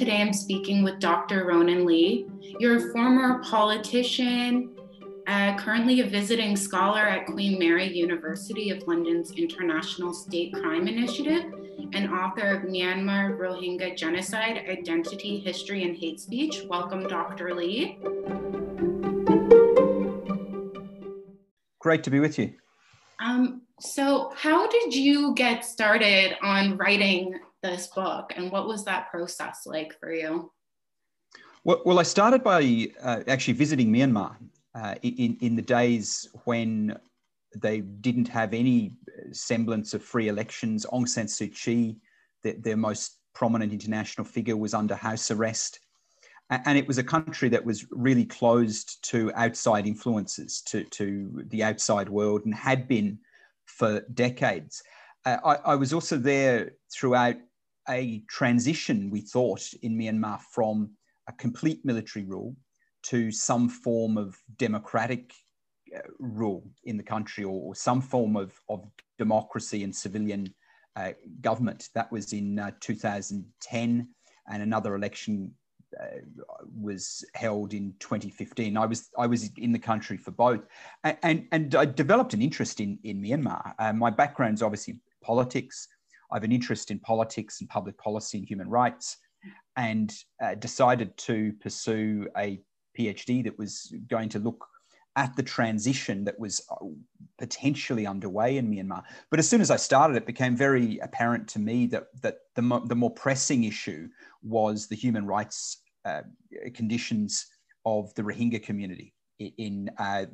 Today I'm speaking with Dr. Ronan Lee. You're a former politician, uh, currently a visiting scholar at Queen Mary University of London's International State Crime Initiative, and author of Myanmar Rohingya Genocide Identity, History, and Hate Speech. Welcome, Dr. Lee. Great to be with you. Um, so, how did you get started on writing this book, and what was that process like for you? Well, well I started by uh, actually visiting Myanmar uh, in, in the days when they didn't have any semblance of free elections. Aung San Suu Kyi, their, their most prominent international figure, was under house arrest. And it was a country that was really closed to outside influences, to, to the outside world, and had been for decades. Uh, I, I, was also there throughout a transition, we thought, in Myanmar from a complete military rule to some form of democratic uh, rule in the country or, or, some form of, of democracy and civilian uh, government. That was in uh, 2010, and another election uh, was held in 2015. I was I was in the country for both, and and, and I developed an interest in in Myanmar. Uh, my background is obviously politics. I have an interest in politics and public policy and human rights, and uh, decided to pursue a PhD that was going to look at the transition that was uh, potentially underway in Myanmar. But as soon as I started, it became very apparent to me that, that the, mo- the more pressing issue was the human rights uh, conditions of the Rohingya community in uh,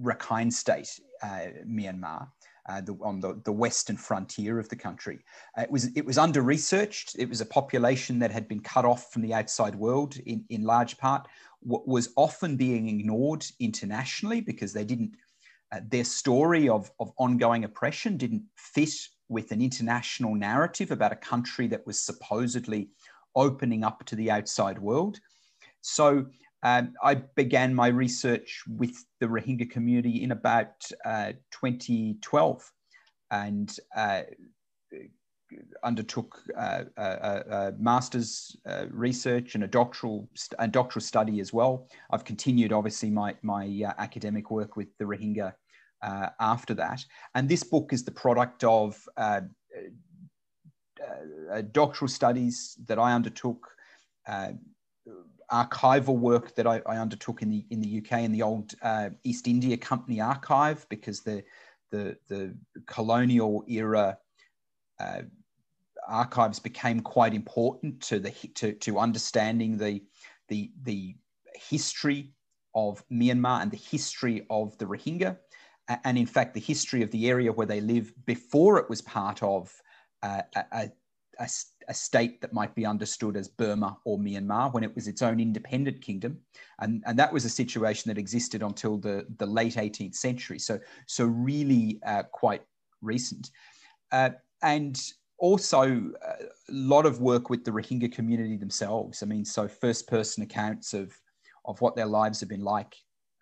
Rakhine State, uh, Myanmar. Uh, the, on the, the western frontier of the country. Uh, it was it was under researched. It was a population that had been cut off from the outside world in, in large part was often being ignored internationally because they didn't, uh, their story of, of ongoing oppression didn't fit with an international narrative about a country that was supposedly opening up to the outside world. So um, I began my research with the Rohingya community in about uh, 2012. And uh, undertook uh, a, a, master's uh, research and a doctoral a doctoral study as well. I've continued, obviously, my my uh, academic work with the Rohingya uh, after that, and this book is the product of doctoral studies that I undertook. Archival work that I, I, undertook in the in the UK in the old East India Company archive because the the, the colonial era uh, archives became quite important to the to, to understanding the the the history of Myanmar and the history of the Rohingya, and in fact the history of the area where they live before it was part of uh, a, a, a, state that might be understood as Burma or Myanmar when it was its own independent kingdom, and and that was a situation that existed until the the late 18th century. So so really uh, quite recent. Uh, and also a lot of work with the Rohingya community themselves. I mean, so first person accounts of, of what their lives have been like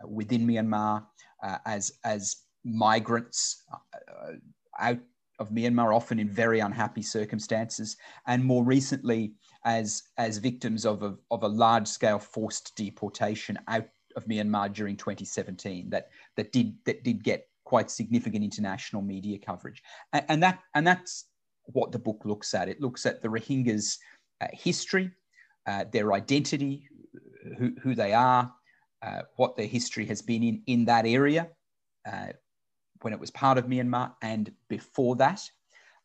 within Myanmar uh, as, as migrants uh, out of Myanmar, often in very unhappy circumstances, and more recently as, as victims of a, of a large scale forced deportation out of Myanmar during 2017 that, that, did, that did get quite significant international media coverage. And, and, that, and that's what the book looks at. It looks at the Rohingyas' uh, history, uh, their identity, who, who they are, uh, what their history has been in, in that area uh, when it was part of Myanmar and before that.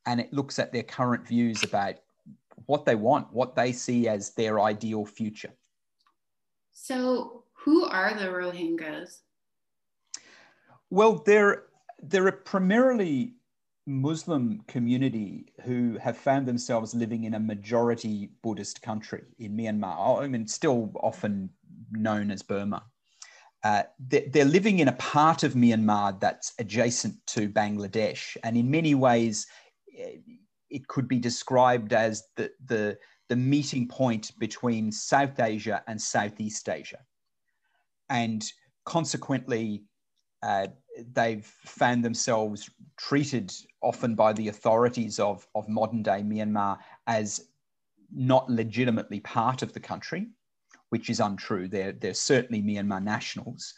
And it looks at their current views about what they want, what they see as their ideal future. So, who are the Rohingyas? Well, they're they're a primarily Muslim community who have found themselves living in a majority Buddhist country in Myanmar. I mean, still often known as Burma. Uh, they're living in a part of Myanmar that's adjacent to Bangladesh, and in many ways, eh, it could be described as the the, the meeting point between South Asia and Southeast Asia, and consequently, uh, they've found themselves treated often by the authorities of, of modern day Myanmar as not legitimately part of the country, which is untrue. They're, they're certainly Myanmar nationals.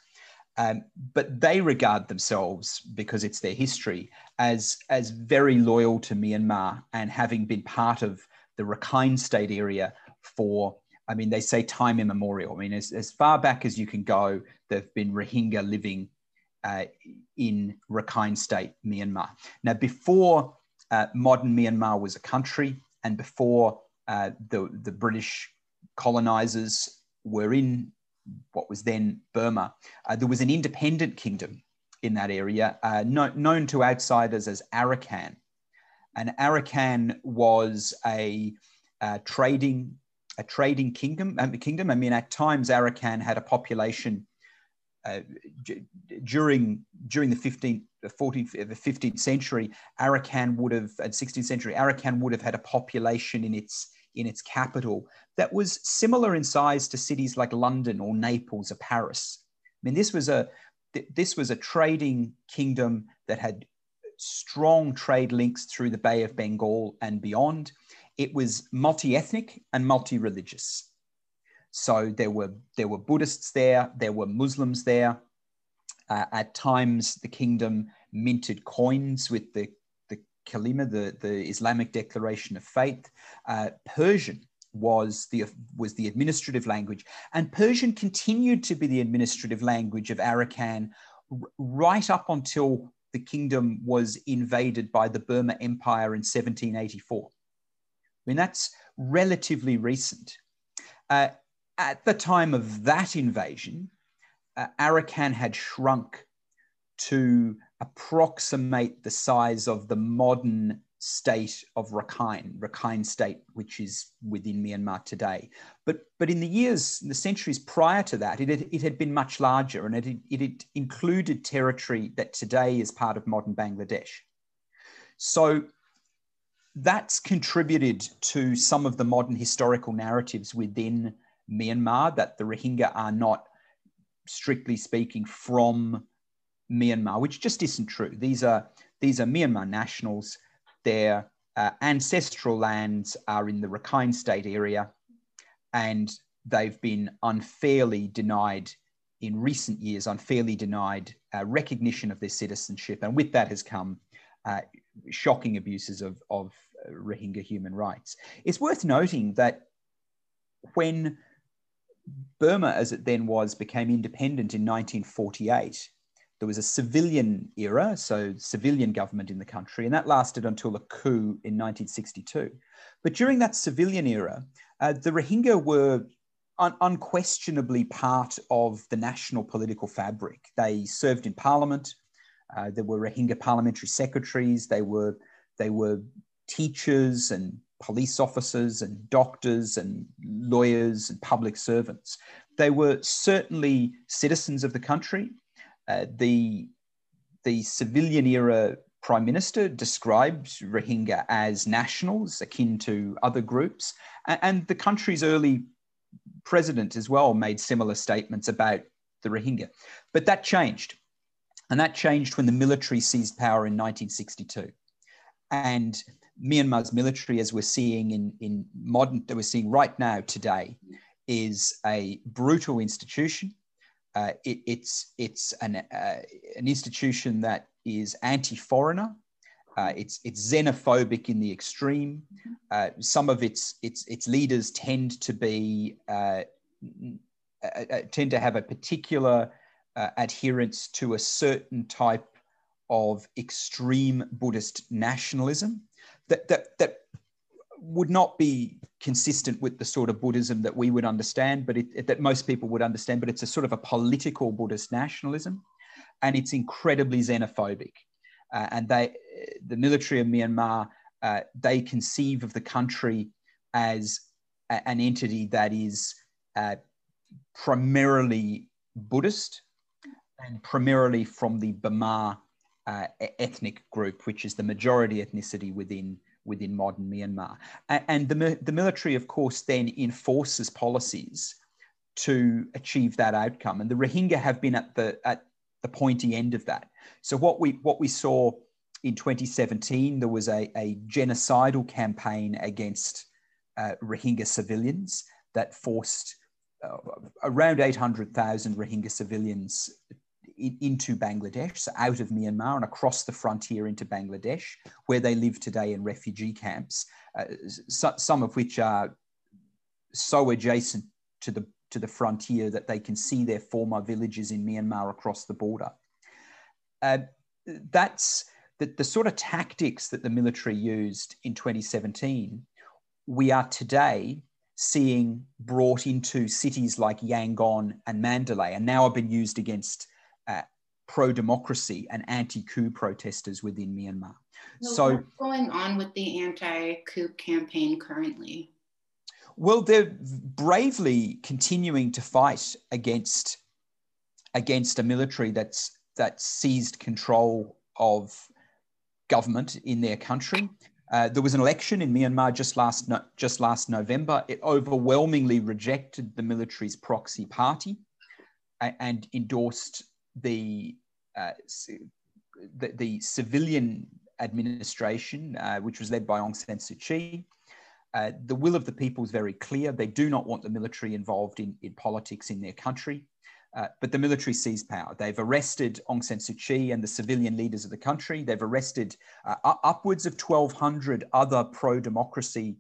Um, but they regard themselves, because it's their history, as, as very loyal to Myanmar and having been part of the Rakhine state area for, I mean, they say time immemorial. I mean, as, as far back as you can go, there have been Rohingya living uh, in Rakhine state, Myanmar. Now, before uh, modern Myanmar was a country and before uh, the, the British colonizers were in what was then Burma, uh, there was an independent kingdom in that area uh, no, known to outsiders as Arakan. And Arakan was a uh, trading a trading kingdom. Um, kingdom. I mean, at times Arakan had a population uh, during during the 15th, 14th, the 15th century. Arakan would have, at 16th century, Arakan would have had a population in its in its capital that was similar in size to cities like London or Naples or Paris. I mean, this was a this was a trading kingdom that had strong trade links through the Bay of Bengal and beyond. It was multi-ethnic and multi-religious. So there were there were Buddhists there, there were Muslims there. Uh, at times, the kingdom minted coins with the kalima, the, the Islamic Declaration of Faith. Uh, Persian was the, was the administrative language, and Persian continued to be the administrative language of Arakan right up until the kingdom was invaded by the Burma Empire in 1784. I mean, that's relatively recent. Uh, at the time of that invasion, uh, Arakan had shrunk to approximate the size of the modern state of Rakhine, Rakhine state, which is within Myanmar today. But, but in the years, in the centuries prior to that, it had, it had been much larger and it, it had included territory that today is part of modern Bangladesh. So that's contributed to some of the modern historical narratives within Myanmar that the Rohingya are not, strictly speaking, from Myanmar, which just isn't true. These are these are Myanmar nationals. Their uh, ancestral lands are in the Rakhine State area, and they've been unfairly denied in recent years, unfairly denied uh, recognition of their citizenship, and with that has come uh, shocking abuses of, of Rohingya human rights. It's worth noting that when Burma, as it then was, became independent in 1948, there was a civilian era, so civilian government in the country, and that lasted until a coup in 1962. But during that civilian era, uh, the Rohingya were un- unquestionably part of the national political fabric. They served in parliament. Uh, there were Rohingya parliamentary secretaries. They were they were teachers and police officers and doctors and lawyers and public servants. They were certainly citizens of the country. Uh, the, the civilian era prime minister describes Rohingya as nationals, akin to other groups, and, and the country's early president as well made similar statements about the Rohingya. But that changed. And that changed when the military seized power in 1962. And Myanmar's military, as we're seeing in, in modern, that we're seeing right now today, is a brutal institution uh, it, it's it's an uh, an institution that is anti-foreigner. Uh, it's it's xenophobic in the extreme. Uh, some of its its its leaders tend to be uh, uh, tend to have a particular adherence to a certain type of extreme Buddhist nationalism that that that would not be consistent with the sort of Buddhism that we would understand, but it, that most people would understand. But it's a sort of a political Buddhist nationalism, and it's incredibly xenophobic. Uh, and they, the military of Myanmar, uh, they conceive of the country as a, an entity that is uh, primarily Buddhist and primarily from the Bamar uh, ethnic group, which is the majority ethnicity within within modern Myanmar. And the, the military, of course, then enforces policies to achieve that outcome. And the Rohingya have been at the, at the pointy end of that. So what we, what we saw in 2017, there was a, a genocidal campaign against uh, Rohingya civilians that forced uh, around 800,000 Rohingya civilians in, into Bangladesh, so out of Myanmar and across the frontier into Bangladesh, where they live today in refugee camps, uh, so, some of which are so adjacent to the to the frontier that they can see their former villages in Myanmar across the border. Uh, that's the, the sort of tactics that the military used in 2017. We are today seeing brought into cities like Yangon and Mandalay, and now have been used against uh, pro democracy and anti coup protesters within Myanmar. Well, so, what's going on with the anti coup campaign currently? Well, they're bravely continuing to fight against against a military that's that seized control of government in their country. Uh, there was an election in Myanmar just last no, just last November. It overwhelmingly rejected the military's proxy party and, and endorsed the, uh, the, the civilian administration, uh, which was led by Aung San Suu Kyi. Uh, the will of the people is very clear. They do not want the military involved in, in politics in their country. Uh, but the military seized power. They've arrested Aung San Suu Kyi and the civilian leaders of the country. They've arrested uh, upwards of 1,200 other pro-democracy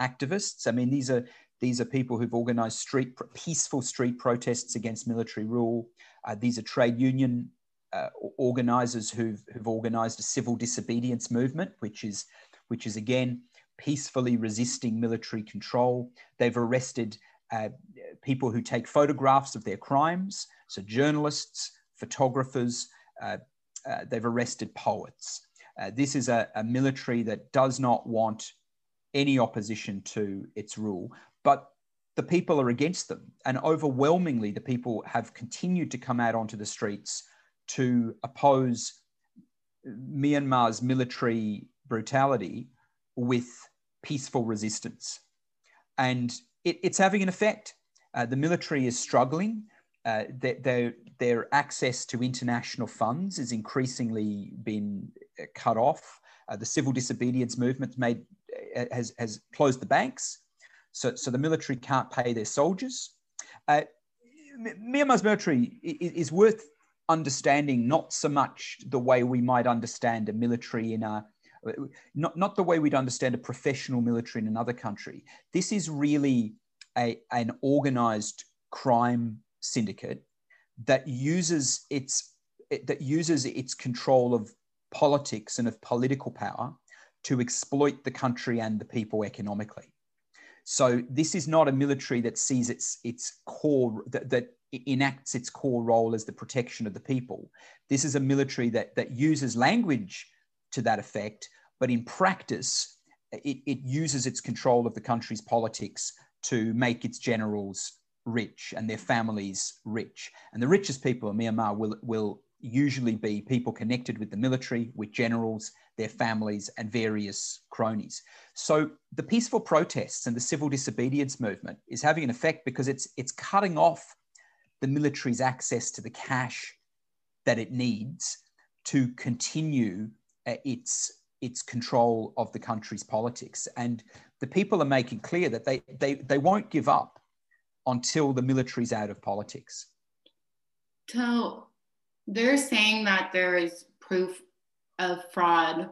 activists. I mean, these are these are people who've organised street peaceful street protests against military rule. Uh, these are trade union uh, organisers who've, who've organised a civil disobedience movement, which is which is again peacefully resisting military control. They've arrested uh, people who take photographs of their crimes, so journalists, photographers, uh, uh, they've arrested poets. Uh, this is a, a, military that does not want any opposition to its rule, but the people are against them. And overwhelmingly, the people have continued to come out onto the streets to oppose Myanmar's military brutality with peaceful resistance. And it, it's having an effect. Uh, the military is struggling. Uh, their, their, their, access to international funds has increasingly been uh, cut off. Uh, the civil disobedience movement made, uh, has, has closed the banks. So, so the military can't pay their soldiers. Uh, Myanmar's military is, worth understanding not so much the way we might understand a military in a not, not the way we'd understand a professional military in another country. This is really a, an organized crime syndicate that uses its that uses its control of politics and of political power to exploit the country and the people economically. So this is not a military that sees its its core that, that enacts its core role as the protection of the people. This is a military that that uses language to that effect, but in practice, it, it uses its control of the country's politics to make its generals rich and their families rich. And the richest people in Myanmar will, will usually be people connected with the military, with generals, their families, and various cronies. So the peaceful protests and the civil disobedience movement is having an effect because it's, it's cutting off the military's access to the cash that it needs to continue uh, its its control of the country's politics. And the people are making clear that they, they, they won't give up until the military's out of politics. So they're saying that there is proof of fraud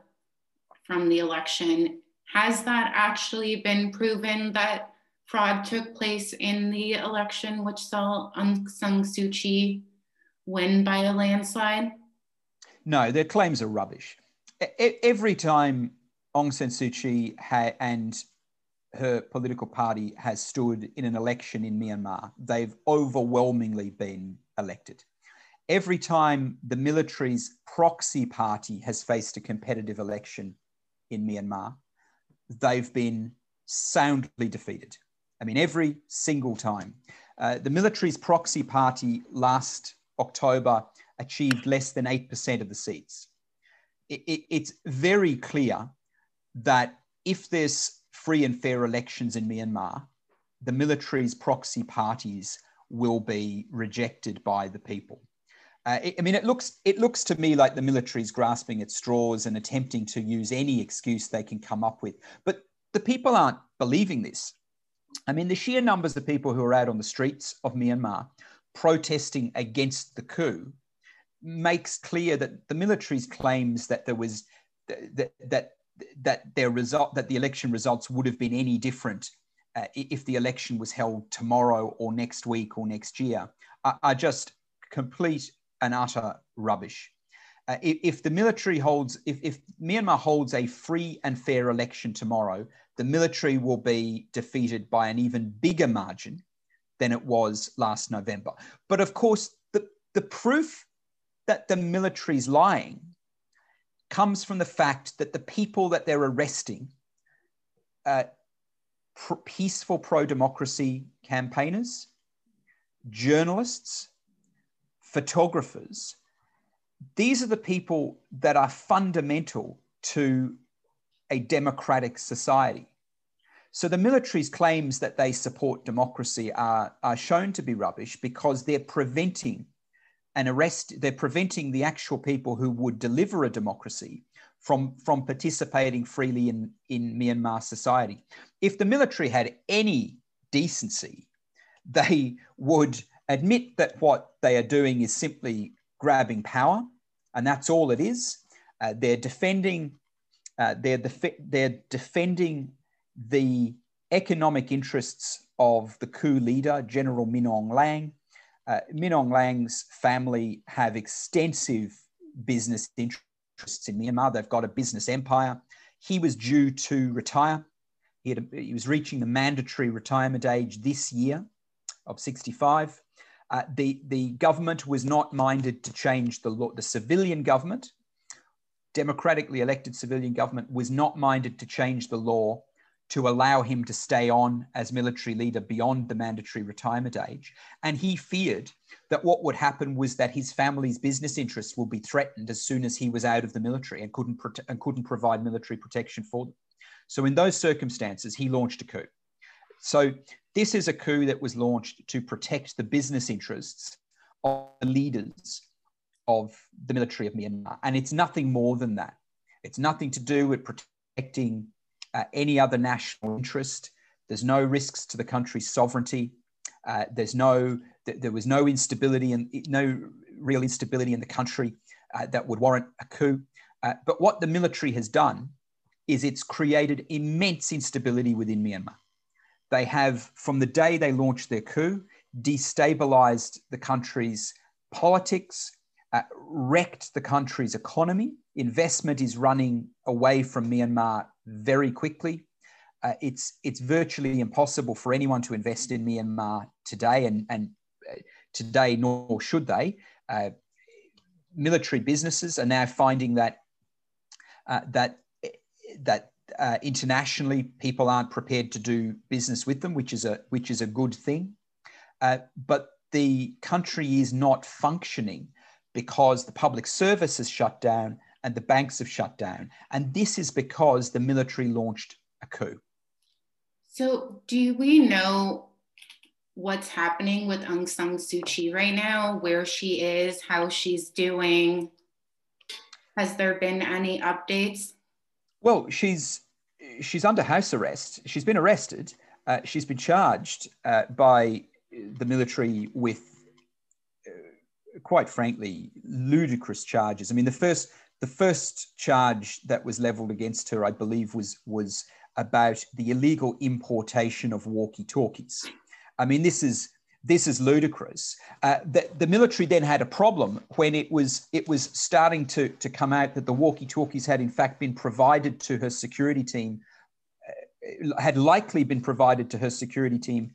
from the election. Has that actually been proven that fraud took place in the election, which saw Aung San Suu Kyi win by a landslide? No, their claims are rubbish every time Aung San Suu Kyi ha- and her political party has stood in an election in Myanmar, they've overwhelmingly been elected. Every time the military's proxy party has faced a competitive election in Myanmar, they've been soundly defeated. I mean, every single time. Uh, the military's proxy party last October achieved less than 8% of the seats it, it, it's very clear that if there's free and fair elections in Myanmar, the military's proxy parties will be rejected by the people. Uh, I mean, it looks it looks to me like the military's grasping at straws and attempting to use any excuse they can come up with. But the people aren't believing this. I mean, the sheer numbers of people who are out on the streets of Myanmar protesting against the coup makes clear that the military's claims that there was that that that their result that the election results would have been any different uh, if the election was held tomorrow or next week or next year are, are just complete and utter rubbish. Uh, if, if, the military holds, if, if Myanmar holds a free and fair election tomorrow, the military will be defeated by an even bigger margin than it was last November. But of course, the, the proof that the military's lying comes from the fact that the people that they're arresting, uh, pr- peaceful pro democracy campaigners, journalists, photographers, these are the people that are fundamental to a democratic society. So the military's claims that they support democracy are, are shown to be rubbish because they're preventing an arrest, they're preventing the actual people who would deliver a democracy from, from participating freely in, in Myanmar society. If the military had any decency, they would admit that what they are doing is simply grabbing power, and that's all it is. Uh, they're defending, uh, they're, def- they're defending the economic interests of the coup leader, General Min Aung Hlaing. Uh, Min Aung Hlaing's family have extensive business interests in Myanmar. They've got a business empire. He was due to retire. He, a, he was reaching the mandatory retirement age this year of 65. Uh, the, the government was not minded to change the law. The civilian government, democratically elected civilian government, was not minded to change the law to allow him to stay on as military leader beyond the mandatory retirement age. And he feared that what would happen was that his family's business interests would be threatened as soon as he was out of the military and couldn't, and couldn't provide military protection for them. So, in those circumstances, he launched a coup. So, this is a coup that was launched to protect the business interests of the leaders of the military of Myanmar. And it's nothing more than that. It's nothing to do with protecting uh, any other national interest. There's no risks to the country's sovereignty. Uh, there's no, th- there was no instability and no real instability in the country uh, that would warrant a coup. Uh, but what the military has done is it's created immense instability within Myanmar. They have, from the day they launched their coup, destabilized the country's politics, uh, wrecked the country's economy. Investment is running away from Myanmar very quickly. Uh, it's it's virtually impossible for anyone to invest in Myanmar today, and and uh, today nor should they. Uh, military businesses are now finding that uh, that that uh, internationally people aren't prepared to do business with them, which is a which is a good thing. Uh, but the country is not functioning because the public service has shut down and the banks have shut down. And this is because the military launched a coup. So, do we know what's happening with Aung San Suu Kyi right now, where she is, how she's doing? Has there been any updates? Well, she's she's under house arrest. She's been arrested. Uh, she's been charged uh, by the military with, uh, quite frankly, ludicrous charges. I mean, the first the first charge that was leveled against her, I believe, was was about the illegal importation of walkie-talkies. I mean, this is this is ludicrous. Uh, the, the, military then had a problem when it was it was starting to to come out that the walkie-talkies had in fact been provided to her security team, uh, had likely been provided to her security team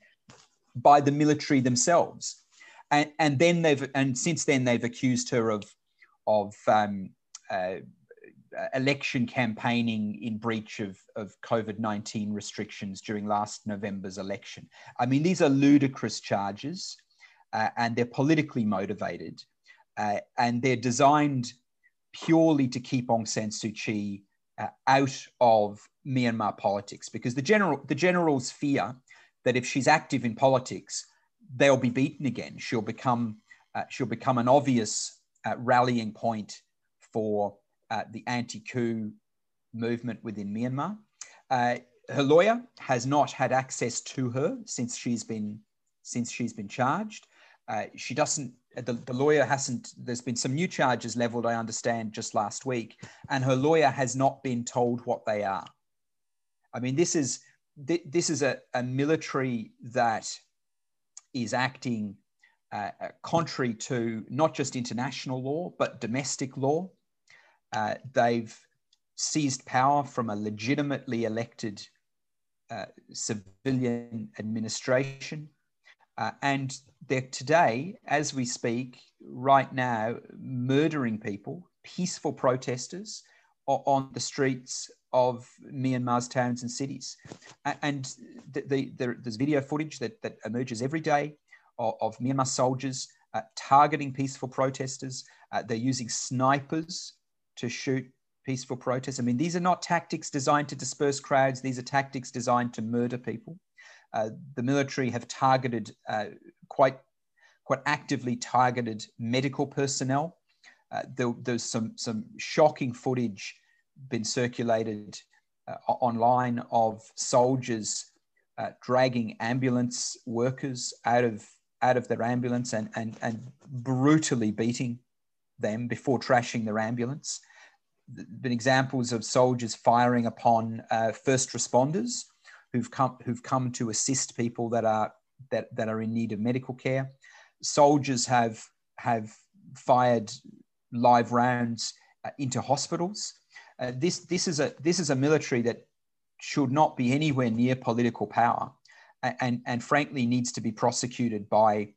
by the military themselves, and and then they've and since then they've accused her of of um, uh, election campaigning in breach of, of COVID 19 restrictions during last November's election. I mean, these are ludicrous charges uh, and they're politically motivated uh, and they're designed purely to keep Aung San Suu Kyi uh, out of Myanmar politics because the, general, the generals fear that if she's active in politics, they'll be beaten again. She'll become, uh, she'll become an obvious uh, rallying point for uh, the anti coup movement within Myanmar. Uh, her lawyer has not had access to her since she's been since she's been charged. Uh, she doesn't. The, the lawyer hasn't. There's been some new charges leveled. I understand just last week, and her lawyer has not been told what they are. I mean, this is this is a, a military that is acting uh, uh, contrary to not just international law but domestic law. Uh, they've seized power from a legitimately elected uh, civilian administration. Uh, and they're today, as we speak, right now, murdering people, peaceful protesters on the streets of Myanmar's towns and cities. And the, the, the, there's video footage that, that emerges every day of, of Myanmar soldiers uh, targeting peaceful protesters. Uh, they're using snipers to shoot peaceful protests. I mean, these are not tactics designed to disperse crowds, these are tactics designed to murder people. Uh, the military have targeted uh, quite, quite actively targeted medical personnel. Uh, there, there's some, some shocking footage been circulated uh, online of soldiers uh, dragging ambulance workers out of out of their ambulance and, and, and brutally beating them before trashing their ambulance been examples of soldiers firing upon uh, first responders who've come who've come to assist people that are that, that are in need of medical care. Soldiers have have fired live rounds uh, into hospitals. Uh, this this is a this is a military that should not be anywhere near political power, and and, frankly needs to be prosecuted by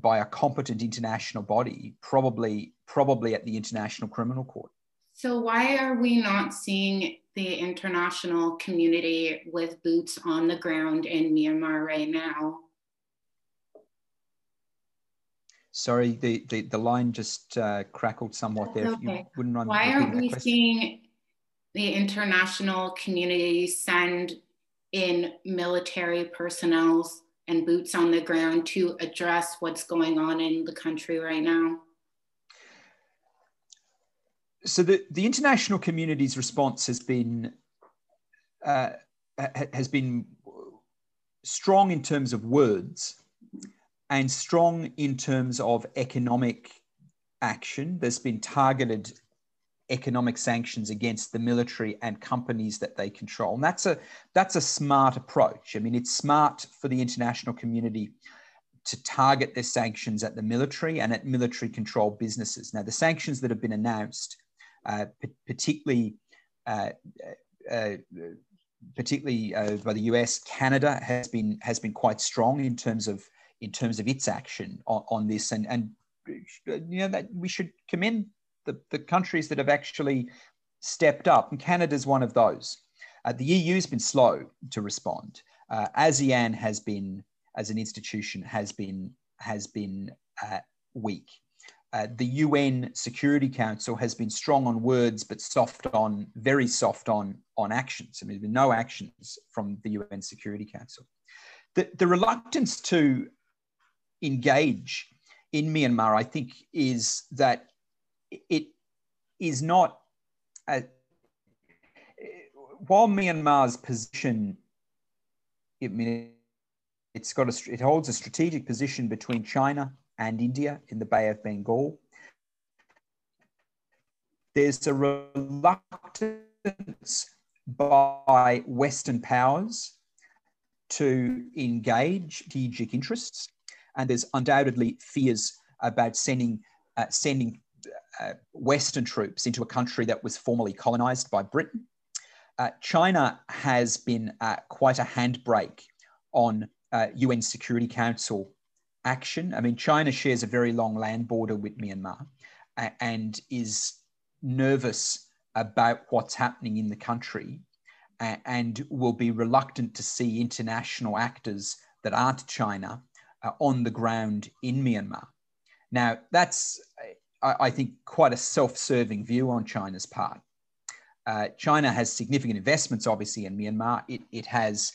by a competent international body, probably probably at the International Criminal Court. So, why are we not seeing the international community with boots on the ground in Myanmar right now? Sorry, the, the, the line just uh, crackled somewhat there. Okay. Why aren't we seeing the international community send in military personnel and boots on the ground to address what's going on in the country right now? so the, the international community's response has been uh, has been strong in terms of words and strong in terms of economic action. There's been targeted economic sanctions against the military and companies that they control. And that's a that's a smart approach. I mean, it's smart for the international community to target their sanctions at the military and at military controlled businesses. Now, the sanctions that have been announced uh, particularly uh, uh, particularly by the US. Canada has been has been quite strong in terms of in terms of its action on, on this, and and you know that we should commend the, the countries that have actually stepped up, and Canada is one of those. Uh, the EU has been slow to respond. Uh, ASEAN has been, as an institution, has been has been uh, weak uh, the UN Security Council has been strong on words, but soft on, very soft on, on actions. I mean, there's been no actions from the UN Security Council. The, the reluctance to engage in Myanmar, I think, is that it is not, a, while Myanmar's position, I mean, it's got a, it holds a strategic position between China and India in the Bay of Bengal. There's a reluctance by Western powers to engage strategic interests, and there's undoubtedly fears about sending uh, sending uh, Western troops into a country that was formerly colonized by Britain. Uh, China has been uh, quite a handbrake on UN uh, Security Council action. I mean, China shares a very long land border with Myanmar and is nervous about what's happening in the country and will be reluctant to see international actors that aren't China uh, on the ground in Myanmar. Now, that's, I, think, quite a self serving view on China's part. Uh, China has significant investments, obviously, in Myanmar. It, it has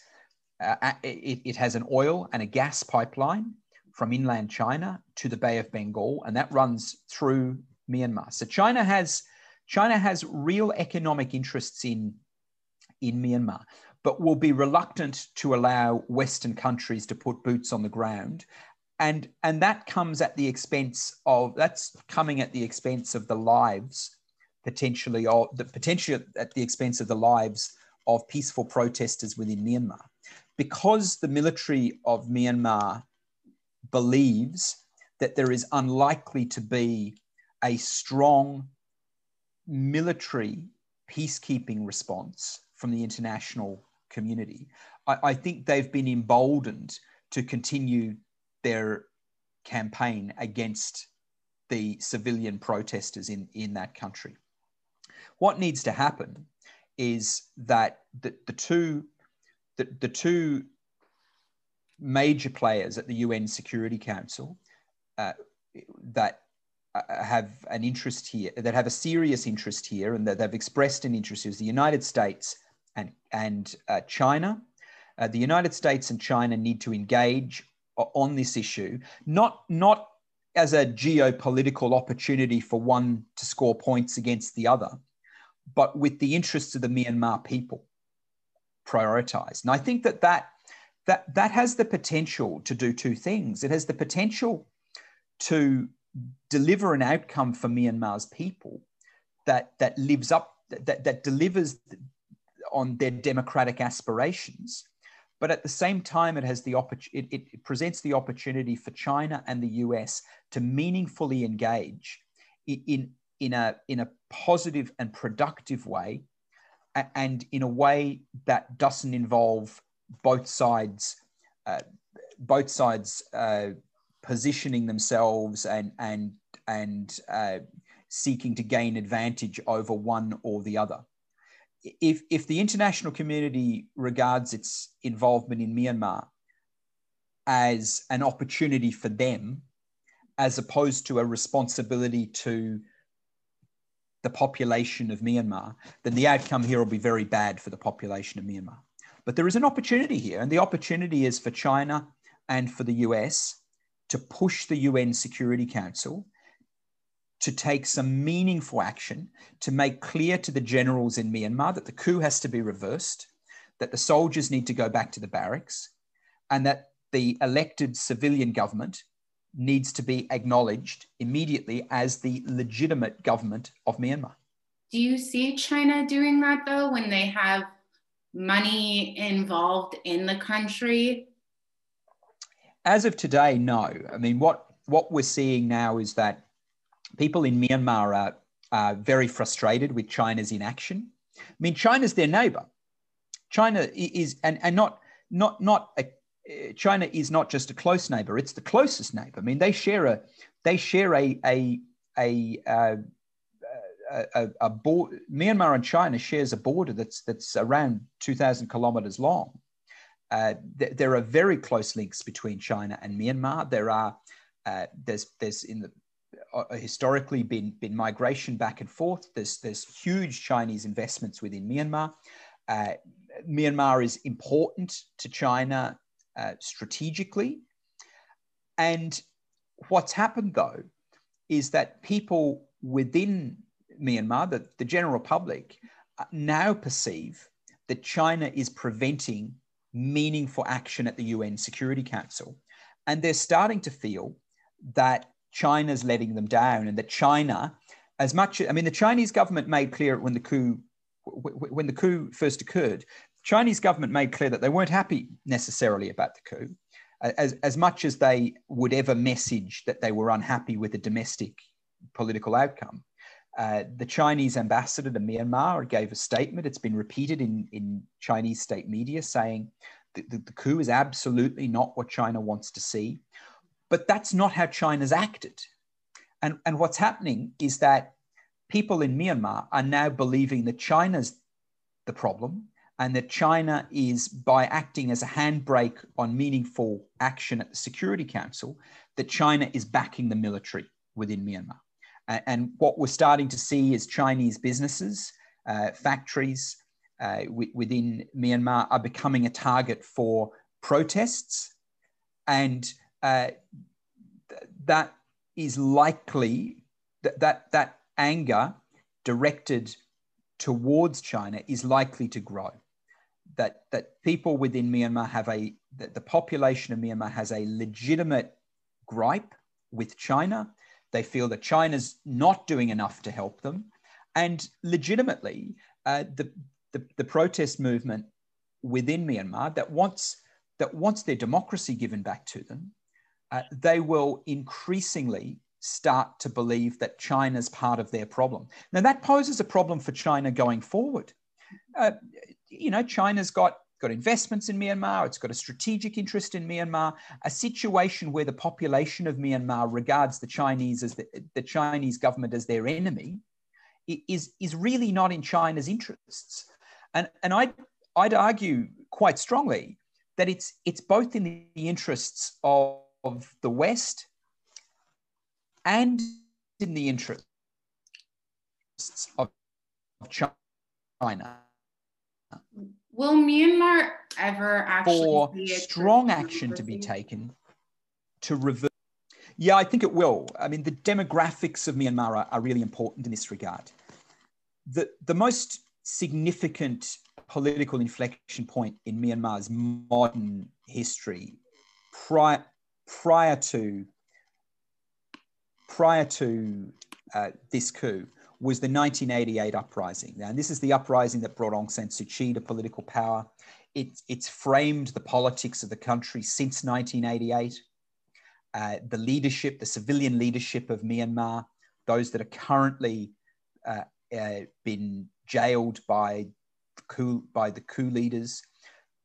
uh, it, it, has an oil and a gas pipeline from inland China to the Bay of Bengal, and that runs through Myanmar. So China has China has real economic interests in in Myanmar, but will be reluctant to allow Western countries to put boots on the ground. And, and that comes at the expense of that's coming at the expense of the lives potentially of the potentially at the expense of the lives of peaceful protesters within Myanmar. Because the military of Myanmar believes that there is unlikely to be a strong military peacekeeping response from the international community, I, I, think they've been emboldened to continue their campaign against the civilian protesters in, in that country. What needs to happen is that the, the two the, the two major players at the UN Security Council uh, that uh, have an interest here, that have a serious interest here, and that they've expressed an interest is the United States and and uh, China. Uh, the United States and China need to engage on this issue, not not as a geopolitical opportunity for one to score points against the other, but with the interests of the Myanmar people prioritized. And I think that that that that has the potential to do two things. It has the potential to deliver an outcome for Myanmar's people that that lives up that that delivers on their democratic aspirations but at the same time it has the it, it presents the opportunity for china and the us to meaningfully engage in in a in a positive and productive way and in a way that doesn't involve both sides uh, both sides uh, positioning themselves and and and uh, seeking to gain advantage over one or the other. If if the international community regards its involvement in Myanmar as an opportunity for them, as opposed to a responsibility to the population of Myanmar, then the outcome here will be very bad for the population of Myanmar. But there is an opportunity here, and the opportunity is for China and for the US to push the UN Security Council to take some meaningful action to make clear to the generals in Myanmar that the coup has to be reversed, that the soldiers need to go back to the barracks, and that the elected civilian government needs to be acknowledged immediately as the legitimate government of Myanmar. Do you see China doing that though when they have money involved in the country? As of today, no. I mean, what, what we're seeing now is that people in Myanmar are, are very frustrated with China's inaction. I mean, China's their neighbor. China is, and, and not, not, not a, China is not just a close neighbor; it's the closest neighbor. I mean, they share a they share a a a, uh, a, a, a board. Myanmar and China shares a border that's that's around two thousand kilometers long. Uh, th- there are very close links between China and Myanmar. There are uh, there's there's in the uh, historically been been migration back and forth. There's there's huge Chinese investments within Myanmar. Uh, Myanmar is important to China uh, strategically, and what's happened though is that people within Myanmar, the, the general public, uh, now perceive that China is preventing meaningful action at the UN Security Council. And they're starting to feel that China's letting them down and that China, as much, I mean, the Chinese government made clear when the coup, when the coup first occurred, Chinese government made clear that they weren't happy necessarily about the coup, as, as much as they would ever message that they were unhappy with the domestic political outcome. Uh, the Chinese ambassador to Myanmar gave a statement. It's been repeated in, in Chinese state media saying that the, the coup is absolutely not what China wants to see. But that's not how China's acted. And, and what's happening is that people in Myanmar are now believing that China's the problem and that China is, by acting as a handbrake on meaningful action at the Security Council, that China is backing the military within Myanmar. And what we're starting to see is Chinese businesses, uh, factories uh, within Myanmar are becoming a target for protests. And uh, th- that is likely that, that that anger directed towards China is likely to grow. that that people within Myanmar have a that the population of Myanmar has a legitimate gripe with China. They feel that China's not doing enough to help them, and legitimately, uh, the, the the protest movement within Myanmar that wants that wants their democracy given back to them, uh, they will increasingly start to believe that China's part of their problem. Now, that poses a problem for China going forward. Uh, you know, China's got got investments in Myanmar, it's got a strategic interest in Myanmar, a situation where the population of Myanmar regards the Chinese as the, the Chinese government as their enemy is, is really not in China's interests. And, and I'd, I'd argue quite strongly that it's, it's both in the interests of, of the West and in the interests of China. Will Myanmar ever actually for strong action to be taken to reverse? Yeah, I think it will. I mean, the demographics of Myanmar are, are really important in this regard. The, the most significant political inflection point in Myanmar's modern history prior, prior to prior to uh, this coup was the 1988 uprising. Now, this is the uprising that brought Aung San Suu Kyi to political power. It, it's framed the politics of the country since 1988. Uh, the leadership, the civilian leadership of Myanmar, those that are currently uh, uh, been jailed by coup, by the coup leaders,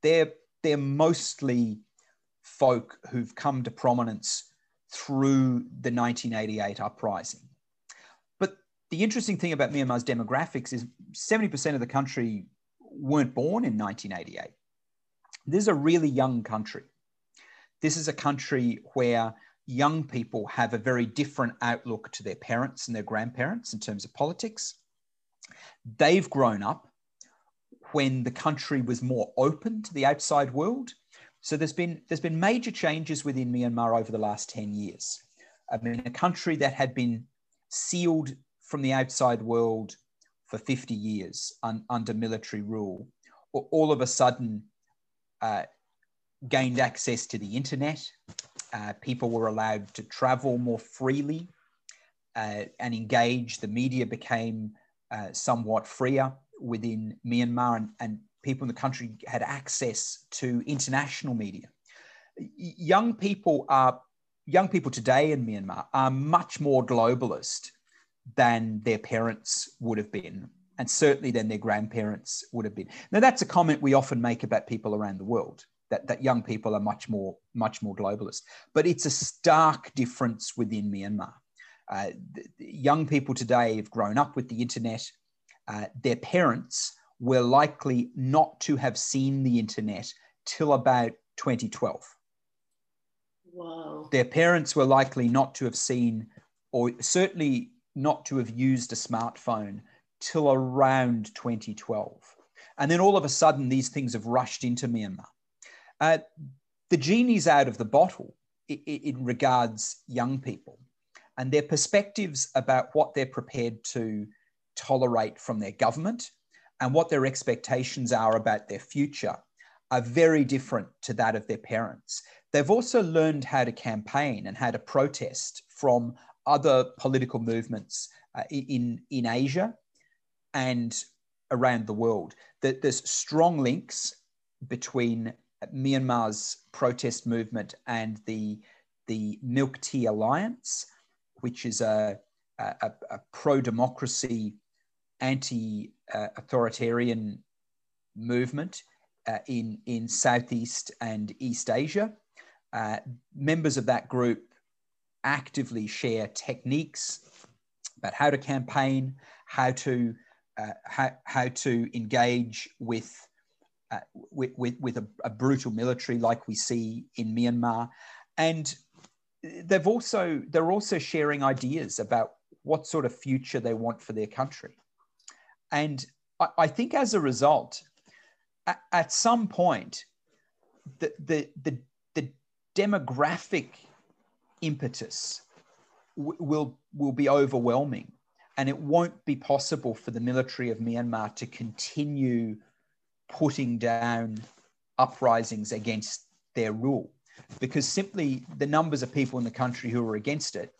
they're they're mostly folk who've come to prominence through the 1988 uprising. But the interesting thing about Myanmar's demographics is 70% of the country weren't born in 1988. This is a really young country. This is a country where young people have a very different outlook to their parents and their grandparents in terms of politics. They've grown up when the country was more open to the outside world so there's been there's been major changes within Myanmar over the last 10 years. I mean, a country that had been sealed from the outside world for 50 years un, under military rule, all of a sudden uh, gained access to the internet. Uh, people were allowed to travel more freely uh, and engage. The media became uh, somewhat freer within Myanmar, and, and people in the country had access to international media. Young people are young people today in Myanmar are much more globalist than their parents would have been, and certainly than their grandparents would have been. Now, that's a comment we often make about people around the world. That, that young people are much more much more globalist, but it's a stark difference within Myanmar. Uh, young people today have grown up with the internet. Uh, their parents were likely not to have seen the internet till about 2012. Whoa. Their parents were likely not to have seen, or certainly not to have used a smartphone till around 2012. And then all of a sudden, these things have rushed into Myanmar. Uh, the genie's out of the bottle in, in regards young people and their perspectives about what they're prepared to tolerate from their government and what their expectations are about their future are very different to that of their parents. They've also learned how to campaign and how to protest from other political movements uh, in, in Asia and around the world. That there's strong links between Myanmar's protest movement and the, the Milk Tea Alliance, which is a, a, a pro democracy anti-authoritarian movement uh, in, in Southeast and East Asia. Uh, members of that group actively share techniques about how to campaign, how to, uh, how, how to engage with, uh, with, with, with a, a brutal military like we see in Myanmar. And they've also, they're also sharing ideas about what sort of future they want for their country. And I, I think as a result, at, some point, the, the, the, the demographic impetus w- will, will be overwhelming. And it won't be possible for the military of Myanmar to continue putting down uprisings against their rule because simply the numbers of people in the country who are against it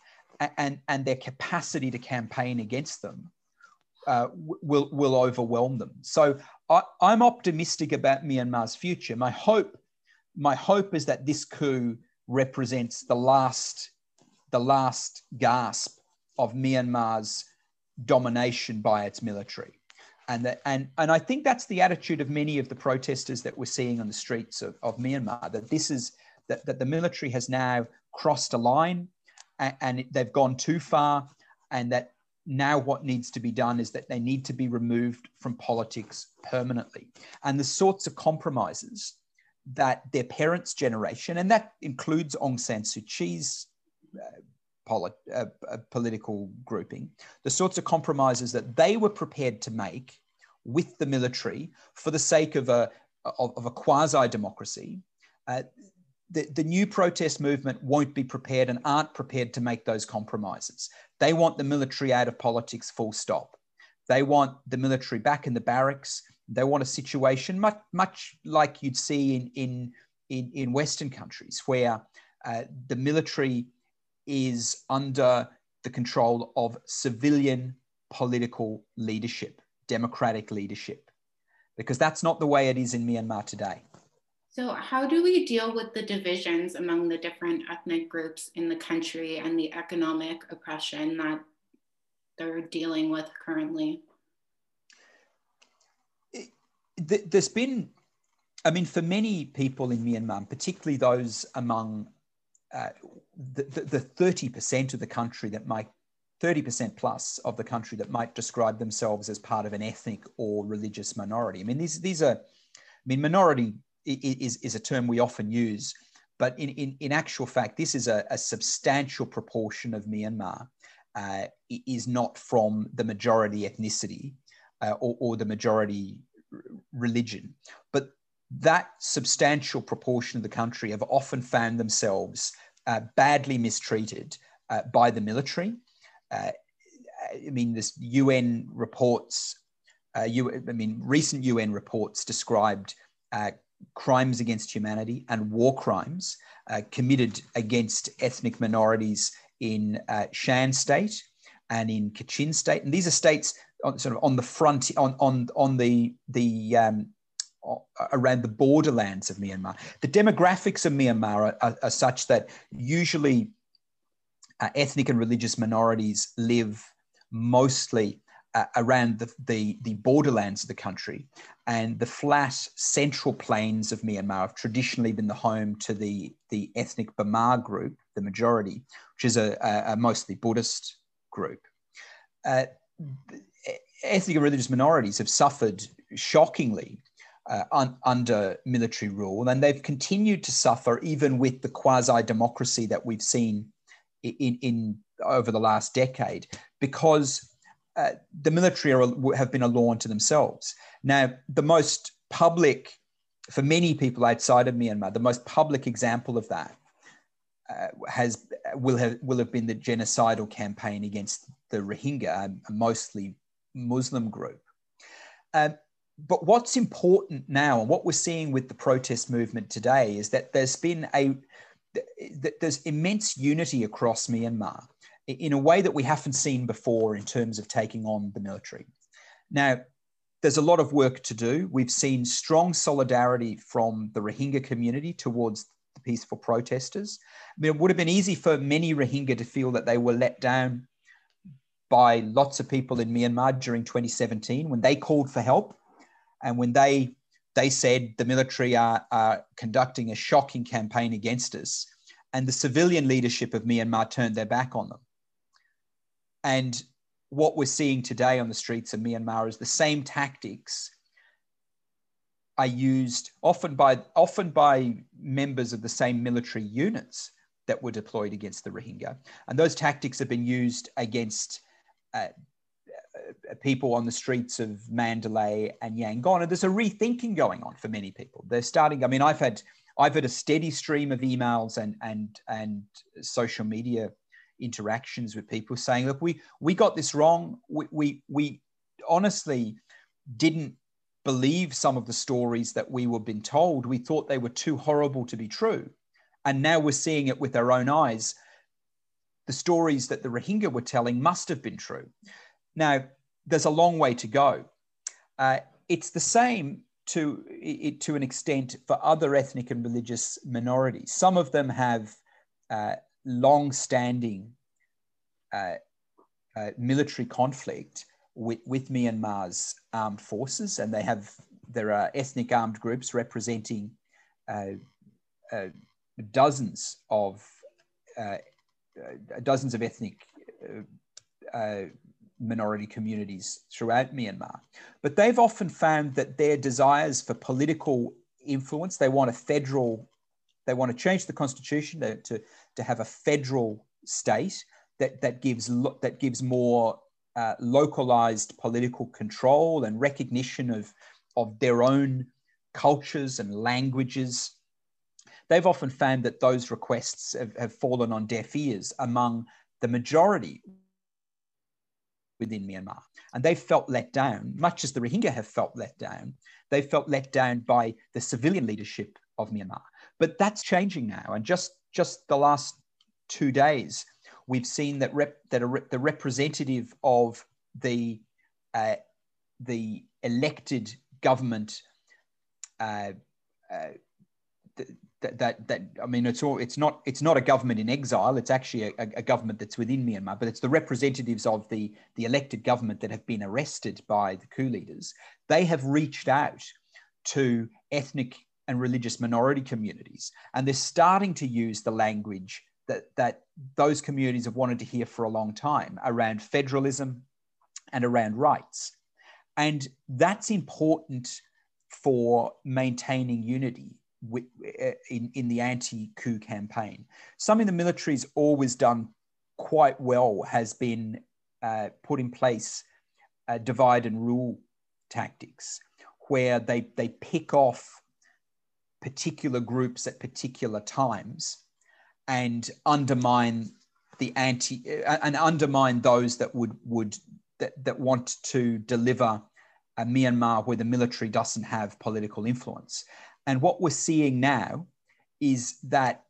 and, and their capacity to campaign against them uh, will, will overwhelm them. So I, I'm optimistic about Myanmar's future. My hope, my hope is that this coup represents the last, the last gasp of Myanmar's domination by its military. And, that, and, and I think that's the attitude of many of the protesters that we're seeing on the streets of, of Myanmar, that this is that, that the military has now crossed a line and, and they've gone too far and that now what needs to be done is that they need to be removed from politics permanently. And the sorts of compromises that their parents' generation, and that includes Aung San Suu Kyi's uh, polit- uh, uh, political grouping, the sorts of compromises that they were prepared to make with the military for the sake of a, of, of a quasi democracy. The, the new protest movement won't be prepared and aren't prepared to make those compromises. They want the military out of politics, full stop. They want the military back in the barracks. They want a situation much, much like you'd see in, in, in, in Western countries, where uh, the military is under the control of civilian political leadership, democratic leadership, because that's not the way it is in Myanmar today. So, how do we deal with the divisions among the different ethnic groups in the country and the economic oppression that they're dealing with currently? There's been, I mean, for many people in Myanmar, particularly those among uh, the, the, 30% of the country that might 30% plus of the country that might describe themselves as part of an ethnic or religious minority. I mean, these, these are, I mean, minority is, is a term we often use, but in, in, in actual fact, this is a, a substantial proportion of Myanmar uh, is not from the majority ethnicity uh, or, or the majority religion. But that substantial proportion of the country have often found themselves uh, badly mistreated uh, by the military. Uh, I mean, this UN reports, uh, I mean, recent UN reports described uh, crimes against humanity and war crimes uh, committed against ethnic minorities in uh, Shan state and in Kachin state. And these are states on, sort of on the front, on, on, on the, the um, around the borderlands of Myanmar. The demographics of Myanmar are, are, are such that usually uh, ethnic and religious minorities live mostly uh, around the, the, the, borderlands of the country. And the flat central plains of Myanmar have traditionally been the home to the, the ethnic Bamar group, the majority, which is a, a, mostly Buddhist group. Uh, ethnic and religious minorities have suffered shockingly uh, un, under military rule, and they've continued to suffer even with the quasi democracy that we've seen in, in over the last decade because uh, the military are, have been a law unto themselves. Now, the most public, for many people outside of Myanmar, the most public example of that uh, has will have will have been the genocidal campaign against the Rohingya, a mostly Muslim group. Um, but what's important now, and what we're seeing with the protest movement today, is that there's been a there's immense unity across Myanmar in a way that we haven't seen before in terms of taking on the military. Now, there's a lot of work to do. We've seen strong solidarity from the Rohingya community towards the peaceful protesters. I mean, it would have been easy for many Rohingya to feel that they were let down by lots of people in Myanmar during 2017 when they called for help and when they they said the military are, are conducting a shocking campaign against us, and the civilian leadership of Myanmar turned their back on them. And what we're seeing today on the streets of Myanmar is the same tactics are used often by often by members of the same military units that were deployed against the Rohingya, and those tactics have been used against uh, uh people on the streets of Mandalay and Yangon. And there's a rethinking going on for many people. They're starting. I mean, I've had I've had a steady stream of emails and and and social media interactions with people saying, look, we, we got this wrong. We, we, we honestly didn't believe some of the stories that we were being told. We thought they were too horrible to be true. And now we're seeing it with our own eyes. The stories that the Rohingya were telling must have been true. Now, there's a long way to go. Uh, it's the same to, it, to an extent for other ethnic and religious minorities. Some of them have uh, long standing uh, uh, military conflict with, with Myanmar's armed forces, and they have there are ethnic armed groups representing uh, uh, dozens of uh, dozens of ethnic minority communities throughout Myanmar. But they've often found that their desires for political influence, they want a federal, they want to change the constitution to, to, to have a federal state that, that, gives, that gives more uh, localized political control and recognition of, of their own cultures and languages. They've often found that those requests have, have fallen on deaf ears among the majority within Myanmar. And they felt let down, much as the Rohingya have felt let down. They felt let down by the civilian leadership of Myanmar. But that's changing now. And just, just the last two days, we've seen that, rep, that a, the representative of the, uh, the elected government uh, uh, that, that, that I mean, it's all, it's not, it's not a government in exile. It's actually a, a, government that's within Myanmar, but it's the representatives of the, the elected government that have been arrested by the coup leaders. They have reached out to ethnic and religious minority communities, and they're starting to use the language that, that those communities have wanted to hear for a long time around federalism and around rights. And that's important for maintaining unity uh, in, in the anti-coup campaign. Something the military's always done quite well has been uh, put in place uh, divide and rule tactics, where they, they pick off particular groups at particular times and undermine the anti uh, and undermine those that would would that, that want to deliver a Myanmar where the military doesn't have political influence. And what we're seeing now is that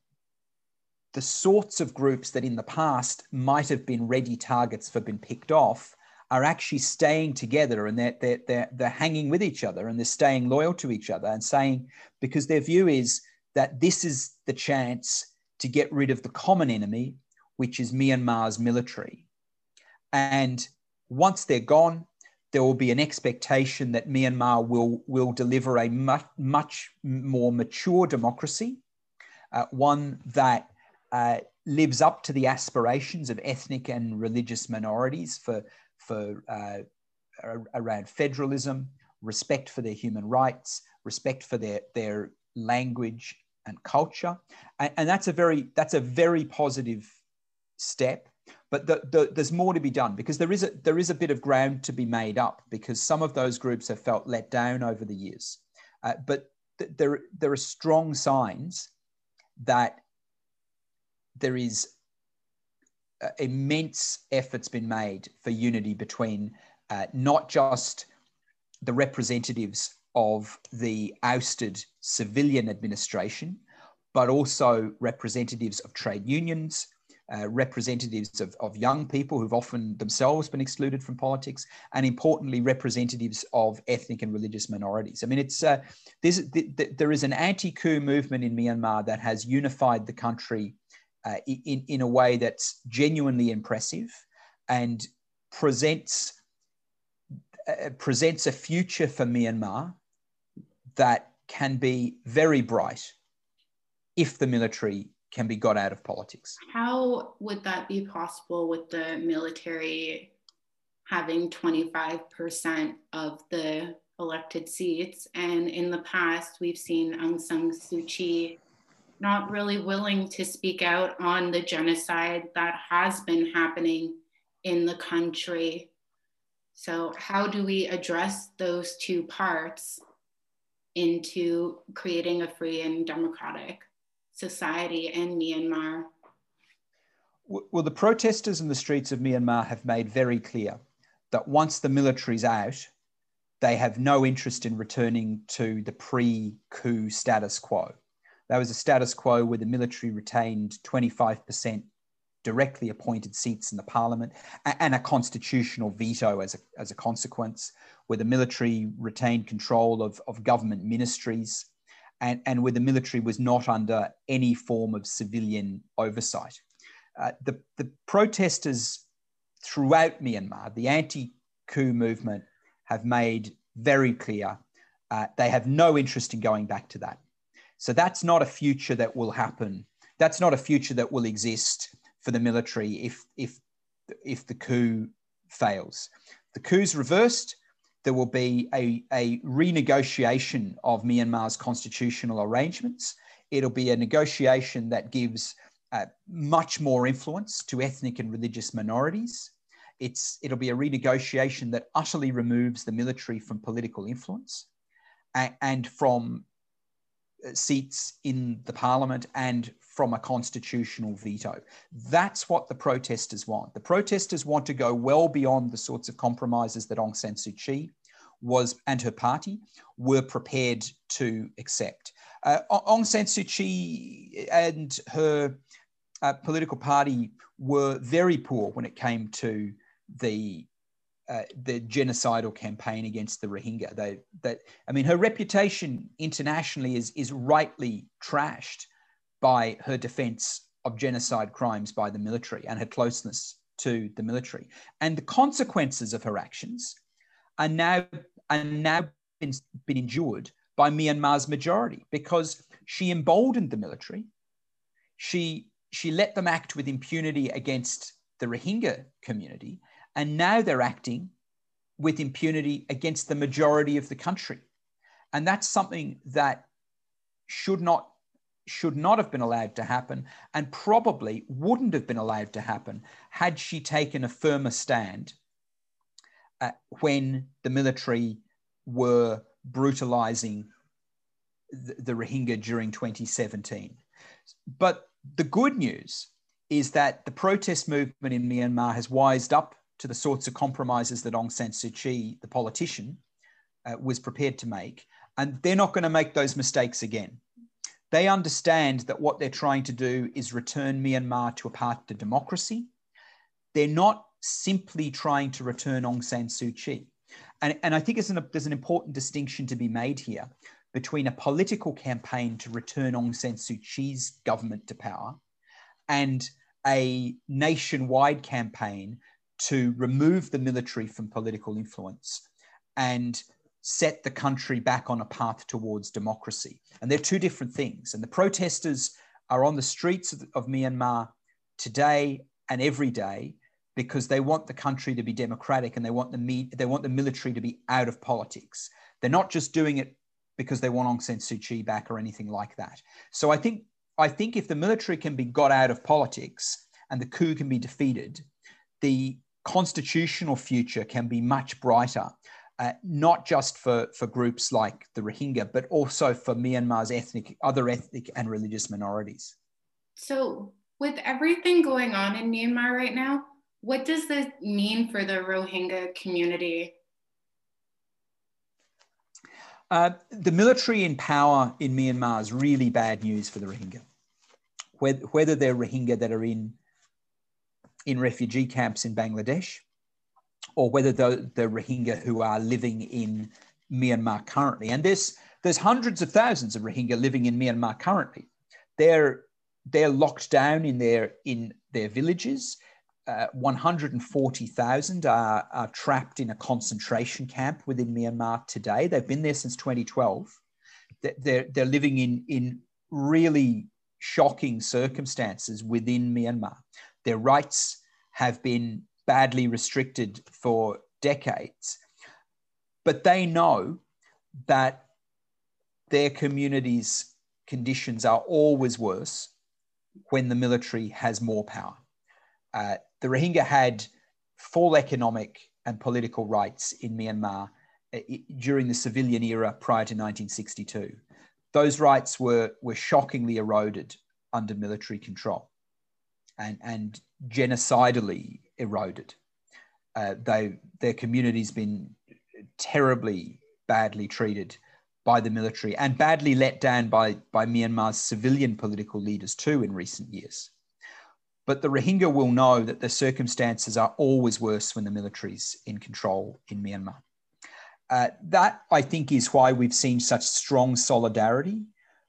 the sorts of groups that in the past might have been ready targets for being picked off are actually staying together and they're, they're, they're, they're hanging with each other and they're staying loyal to each other and saying, because their view is that this is the chance to get rid of the common enemy, which is Myanmar's military. And once they're gone, there will be an expectation that Myanmar will, will deliver a much, much more mature democracy, uh, one that uh, lives up to the aspirations of ethnic and religious minorities for, for uh, around federalism, respect for their human rights, respect for their, their language and culture. And, and that's a very that's a very positive step but the, the, there's more to be done because there is a there is a bit of ground to be made up because some of those groups have felt let down over the years, uh, but th- there there are strong signs that there is immense efforts been made for unity between uh, not just the representatives of the ousted civilian administration, but also representatives of trade unions, uh, representatives of, of young people who've often themselves been excluded from politics, and importantly, representatives of ethnic and religious minorities. I mean, it's uh, th- th- there is an anti-coup movement in Myanmar that has unified the country uh, in, in a way that's genuinely impressive and presents uh, presents a future for Myanmar that can be very bright if the military can be got out of politics. How would that be possible with the military having 25% of the elected seats? And in the past, we've seen Aung San Suu Kyi not really willing to speak out on the genocide that has been happening in the country. So, how do we address those two parts into creating a free and democratic society in Myanmar? Well, the protesters in the streets of Myanmar have made very clear that once the military's out, they have no interest in returning to the pre coup status quo. There was a status quo where the military retained 25% directly appointed seats in the parliament and a constitutional veto as a, as a consequence, where the military retained control of, of government ministries and, and where the military was not under any form of civilian oversight. Uh, the, the protesters throughout Myanmar, the anti coup movement, have made very clear uh, they have no interest in going back to that. So that's not a future that will happen. That's not a future that will exist for the military if if if the coup fails. The coup's reversed. There will be a, a renegotiation of Myanmar's constitutional arrangements. It'll be a negotiation that gives uh, much more influence to ethnic and religious minorities. It's, it'll be a renegotiation that utterly removes the military from political influence and, and from seats in the parliament and from a constitutional veto. That's what the protesters want. The protesters want to go well beyond the sorts of compromises that Aung San Suu Kyi was and her party were prepared to accept. Uh, Aung San Suu Kyi and her uh, political party were very poor when it came to the uh, the genocidal campaign against the Rohingya. They, that I mean, her reputation internationally is is rightly trashed by her defence of genocide crimes by the military and her closeness to the military, and the consequences of her actions are now are now been, been endured by Myanmar's majority because she emboldened the military. She she let them act with impunity against the Rohingya community and now they're acting with impunity against the majority of the country. And that's something that should not should not have been allowed to happen and probably wouldn't have been allowed to happen had she taken a firmer stand uh, when the military were brutalizing the, the Rohingya during 2017. But the good news is that the protest movement in Myanmar has wised up to the sorts of compromises that Aung San Suu Kyi, the politician, uh, was prepared to make. And they're not going to make those mistakes again. They understand that what they're trying to do is return Myanmar to a path to democracy. They're not simply trying to return Aung San Suu Kyi. And, and I think an, there's an important distinction to be made here between a political campaign to return Aung San Suu Kyi's government to power and a nationwide campaign to remove the military from political influence and set the country back on a path towards democracy. And they're two different things. And the protesters are on the streets of, of Myanmar today and every day because they want the country to be democratic and they want the me- they want the military to be out of politics. They're not just doing it because they want Aung San Suu Kyi back or anything like that. So I think I think if the military can be got out of politics and the coup can be defeated, the constitutional future can be much brighter, uh, not just for, for groups like the Rohingya, but also for Myanmar's ethnic, other ethnic and religious minorities. So, with everything going on in Myanmar right now, what does this mean for the Rohingya community? Uh, the military in power in Myanmar is really bad news for the Rohingya. Whether, whether they're Rohingya that are in in refugee camps in Bangladesh, or whether the, the Rohingya who are living in Myanmar currently. And there's, there's hundreds of thousands of Rohingya living in Myanmar currently. They're, they're locked down in their, in their villages. Uh, 140,000 are, are trapped in a concentration camp within Myanmar today. They've been there since 2012. They're, they're living in, in really shocking circumstances within Myanmar. Their rights have been badly restricted for decades. But they know that their community's conditions are always worse when the military has more power. Uh, the Rohingya had full economic and political rights in Myanmar uh, during the civilian era prior to 1962. Those rights were, were shockingly eroded under military control and, and genocidally eroded. Uh, they, their community's been terribly badly treated by the military and badly let down by, by Myanmar's civilian political leaders too in recent years. But the Rohingya will know that the circumstances are always worse when the military's in control in Myanmar. Uh, that, I think, is why we've seen such strong solidarity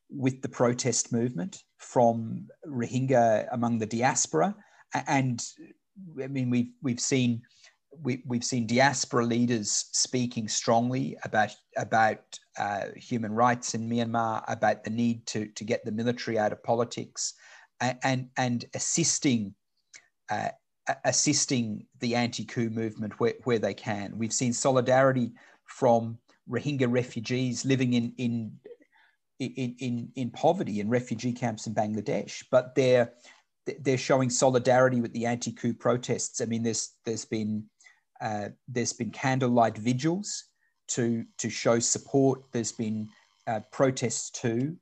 with the protest movement from Rohingya among the diaspora. And I mean, we've, we've seen we, have seen diaspora leaders speaking strongly about about uh, human rights in Myanmar, about the need to, to get the military out of politics, and and, and assisting uh, assisting the anti-coup movement where, where they can. We've seen solidarity from Rohingya refugees living in in in, in, in poverty in refugee camps in Bangladesh, but they're they're showing solidarity with the anti-coup protests. I mean, there's there's been uh, there's been candlelight vigils to, to show support. There's been uh, protests too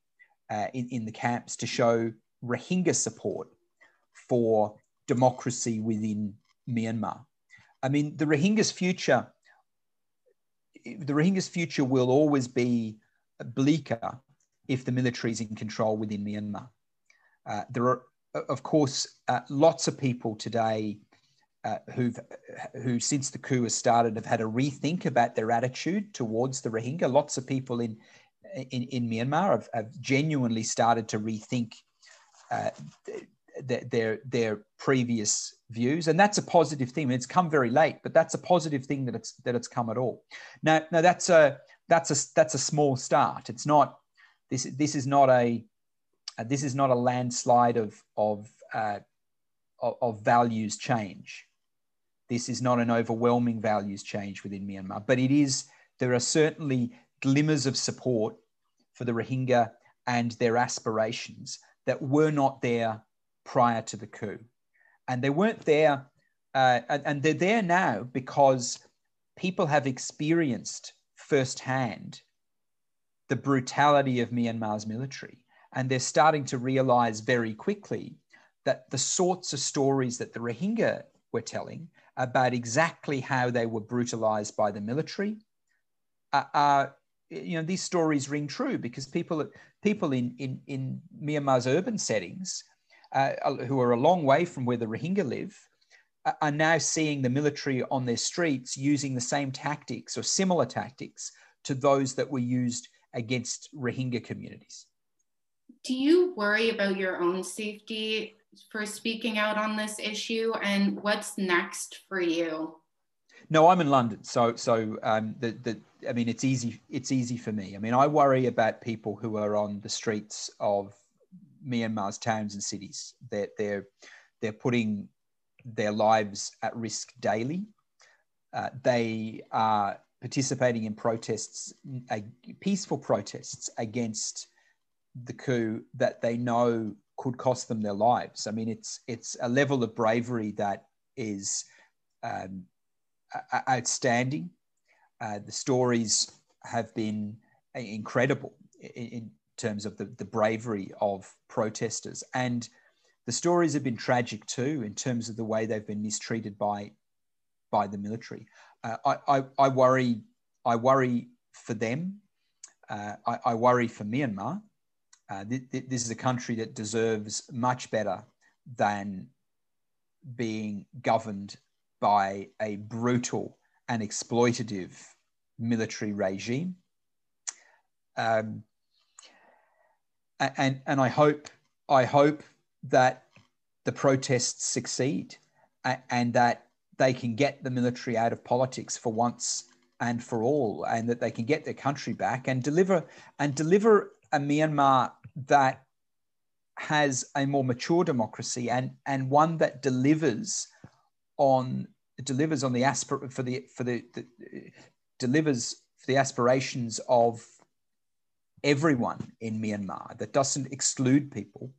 uh, in, in the camps to show Rohingya support for democracy within Myanmar. I mean, the Rohingya's future, the Rohingya's future will always be bleaker if the military is in control within Myanmar. Uh, there are, of course, uh, lots of people today uh, who've who since the coup has started have had a rethink about their attitude towards the Rohingya. Lots of people in in, in Myanmar have, have genuinely started to rethink uh, th- their their previous views, and that's a positive thing. It's come very late, but that's a positive thing that it's that it's come at all. Now, now that's a that's a that's a small start. It's not this this is not a uh, this is not a landslide of of, uh, of, values change. This is not an overwhelming values change within Myanmar, but it is, there are certainly glimmers of support for the Rohingya and their aspirations that were not there prior to the coup. And they weren't there, uh, and they're there now because people have experienced firsthand the brutality of Myanmar's military. And they're starting to realize very quickly that the sorts of stories that the Rohingya were telling about exactly how they were brutalized by the military. Uh, uh, you know, these stories ring true because people, people in, in, in Myanmar's urban settings uh, who are a long way from where the Rohingya live are now seeing the military on their streets using the same tactics or similar tactics to those that were used against Rohingya communities. Do you worry about your own safety for speaking out on this issue and what's next for you? No, I'm in London, so so um, the the I mean it's easy it's easy for me. I mean I worry about people who are on the streets of Myanmar's towns and cities. That they're, they're they're putting their lives at risk daily. Uh, they are participating in protests, peaceful protests against the coup that they know could cost them their lives. I mean, it's it's a level of bravery that is um, outstanding. Uh, the stories have been incredible in, in terms of the, the bravery of protesters, and the stories have been tragic too in terms of the way they've been mistreated by by the military. Uh, I, I, I worry I worry for them. Uh, I, I worry for Myanmar uh, th- th- this is a country that deserves much better than being governed by a brutal and exploitative military regime. Um, and, and I hope I hope that the protests succeed and that they can get the military out of politics for once and for all, and that they can get their country back and deliver and deliver a Myanmar that has a more mature democracy and and one that delivers on delivers on the aspir- for the for the, the delivers for the aspirations of everyone in Myanmar that doesn't exclude people.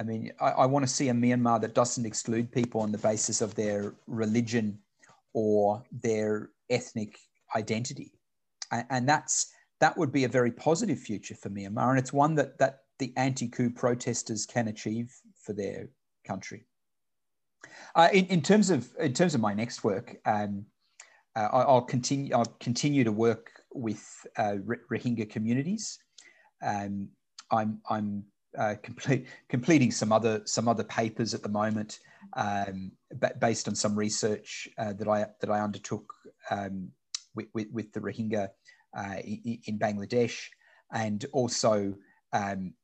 I mean, I, I want to see a Myanmar that doesn't exclude people on the basis of their religion or their ethnic identity, and, and that's that would be a very positive future for Myanmar, and it's one that that the anti-coup protesters can achieve for their country. Uh, in, in, terms of in terms of my next work, um, uh, I, will continue. I'll continue to work with uh, Rohingya communities. Um, I'm I'm uh, complete, completing some other some other papers at the moment, um, based on some research uh, that I that I undertook um, with, with, with, the Rohingya uh, in Bangladesh, and also um,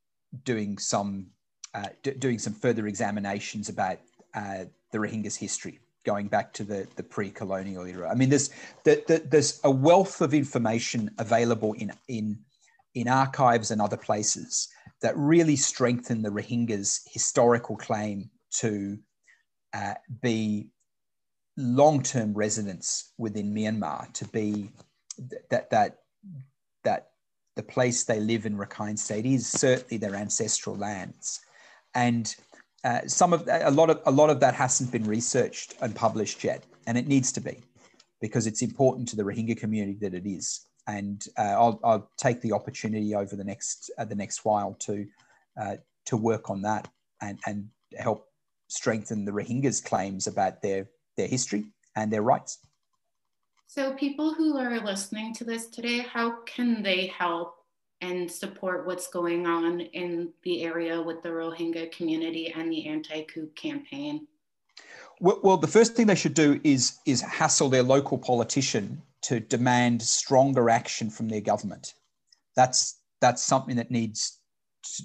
doing some uh, doing some further examinations about uh, the Rohingya's history, going back to the, the pre-colonial era. I mean, there's the, the, there's a wealth of information available in in in archives and other places that really strengthen the Rohingya's historical claim to uh, be long-term residents within Myanmar, to be that that that the place they live in Rakhine State is certainly their ancestral lands, and uh, some of a lot of a lot of that hasn't been researched and published yet, and it needs to be, because it's important to the Rohingya community that it is. And uh, I'll, I'll, take the opportunity over the next uh, the next while to uh, to work on that and and help strengthen the Rohingyas' claims about their their history and their rights. So, people who are listening to this today, how can they help and support what's going on in the area with the Rohingya community and the anti-coup campaign? Well, well, the first thing they should do is is hassle their local politician to demand stronger action from their government. That's that's something that needs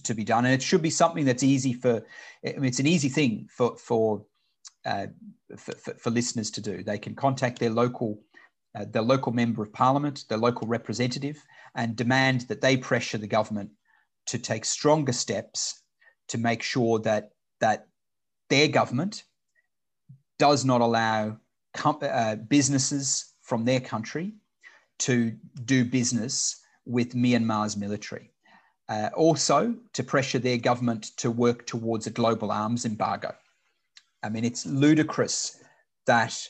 to be done, and it should be something that's easy for. I mean, it's an easy thing for for, uh, for, for, for listeners to do. They can contact their local uh, their local member of parliament, their local representative, and demand that they pressure the government to take stronger steps to make sure that that their government does not allow com- uh, businesses from their country to do business with Myanmar's military. Uh, also, to pressure their government to work towards a global arms embargo. I mean, it's ludicrous that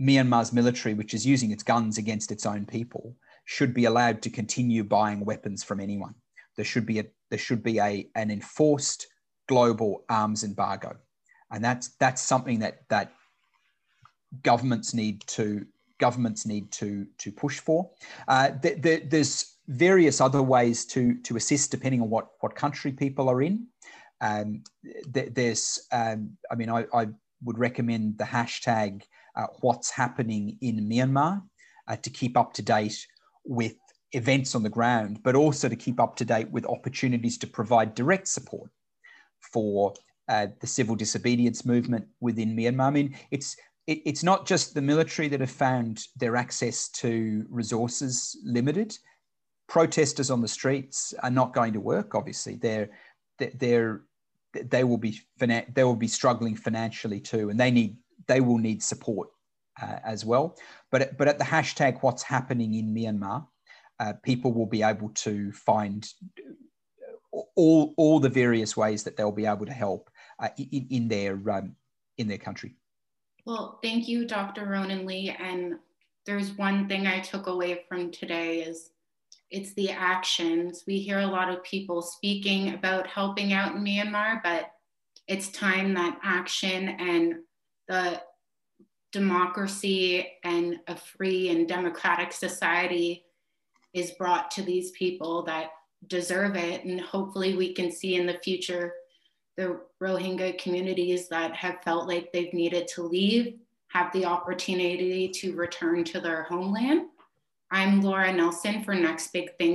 Myanmar's military, which is using its guns against its own people, should be allowed to continue buying weapons from anyone. There should be a there should be a an enforced global arms embargo, and that's that's something that that governments need to governments need to to push for. Uh, th- th- there's various other ways to to assist depending on what what country people are in. Um, th- there's um, I mean I, I would recommend the hashtag uh, what's happening in Myanmar uh, to keep up to date with events on the ground, but also to keep up to date with opportunities to provide direct support for uh, the civil disobedience movement within Myanmar. I mean, it's it, it's not just the military that have found their access to resources limited. Protesters on the streets are not going to work. Obviously, they're they're they will be they will be struggling financially too, and they need they will need support uh, as well. But, but at the hashtag what's happening in Myanmar, uh, people will be able to find all, all the various ways that they'll be able to help uh, in, in, their, um, in their country. Well, thank you, Dr. Ronan Lee. And there's one thing I took away from today is it's the actions. We hear a lot of people speaking about helping out in Myanmar, but it's time that action and the democracy and a free and democratic society is brought to these people that deserve it. And hopefully, we can see in the future the Rohingya communities that have felt like they've needed to leave have the opportunity to return to their homeland. I'm Laura Nelson for Next Big Thing.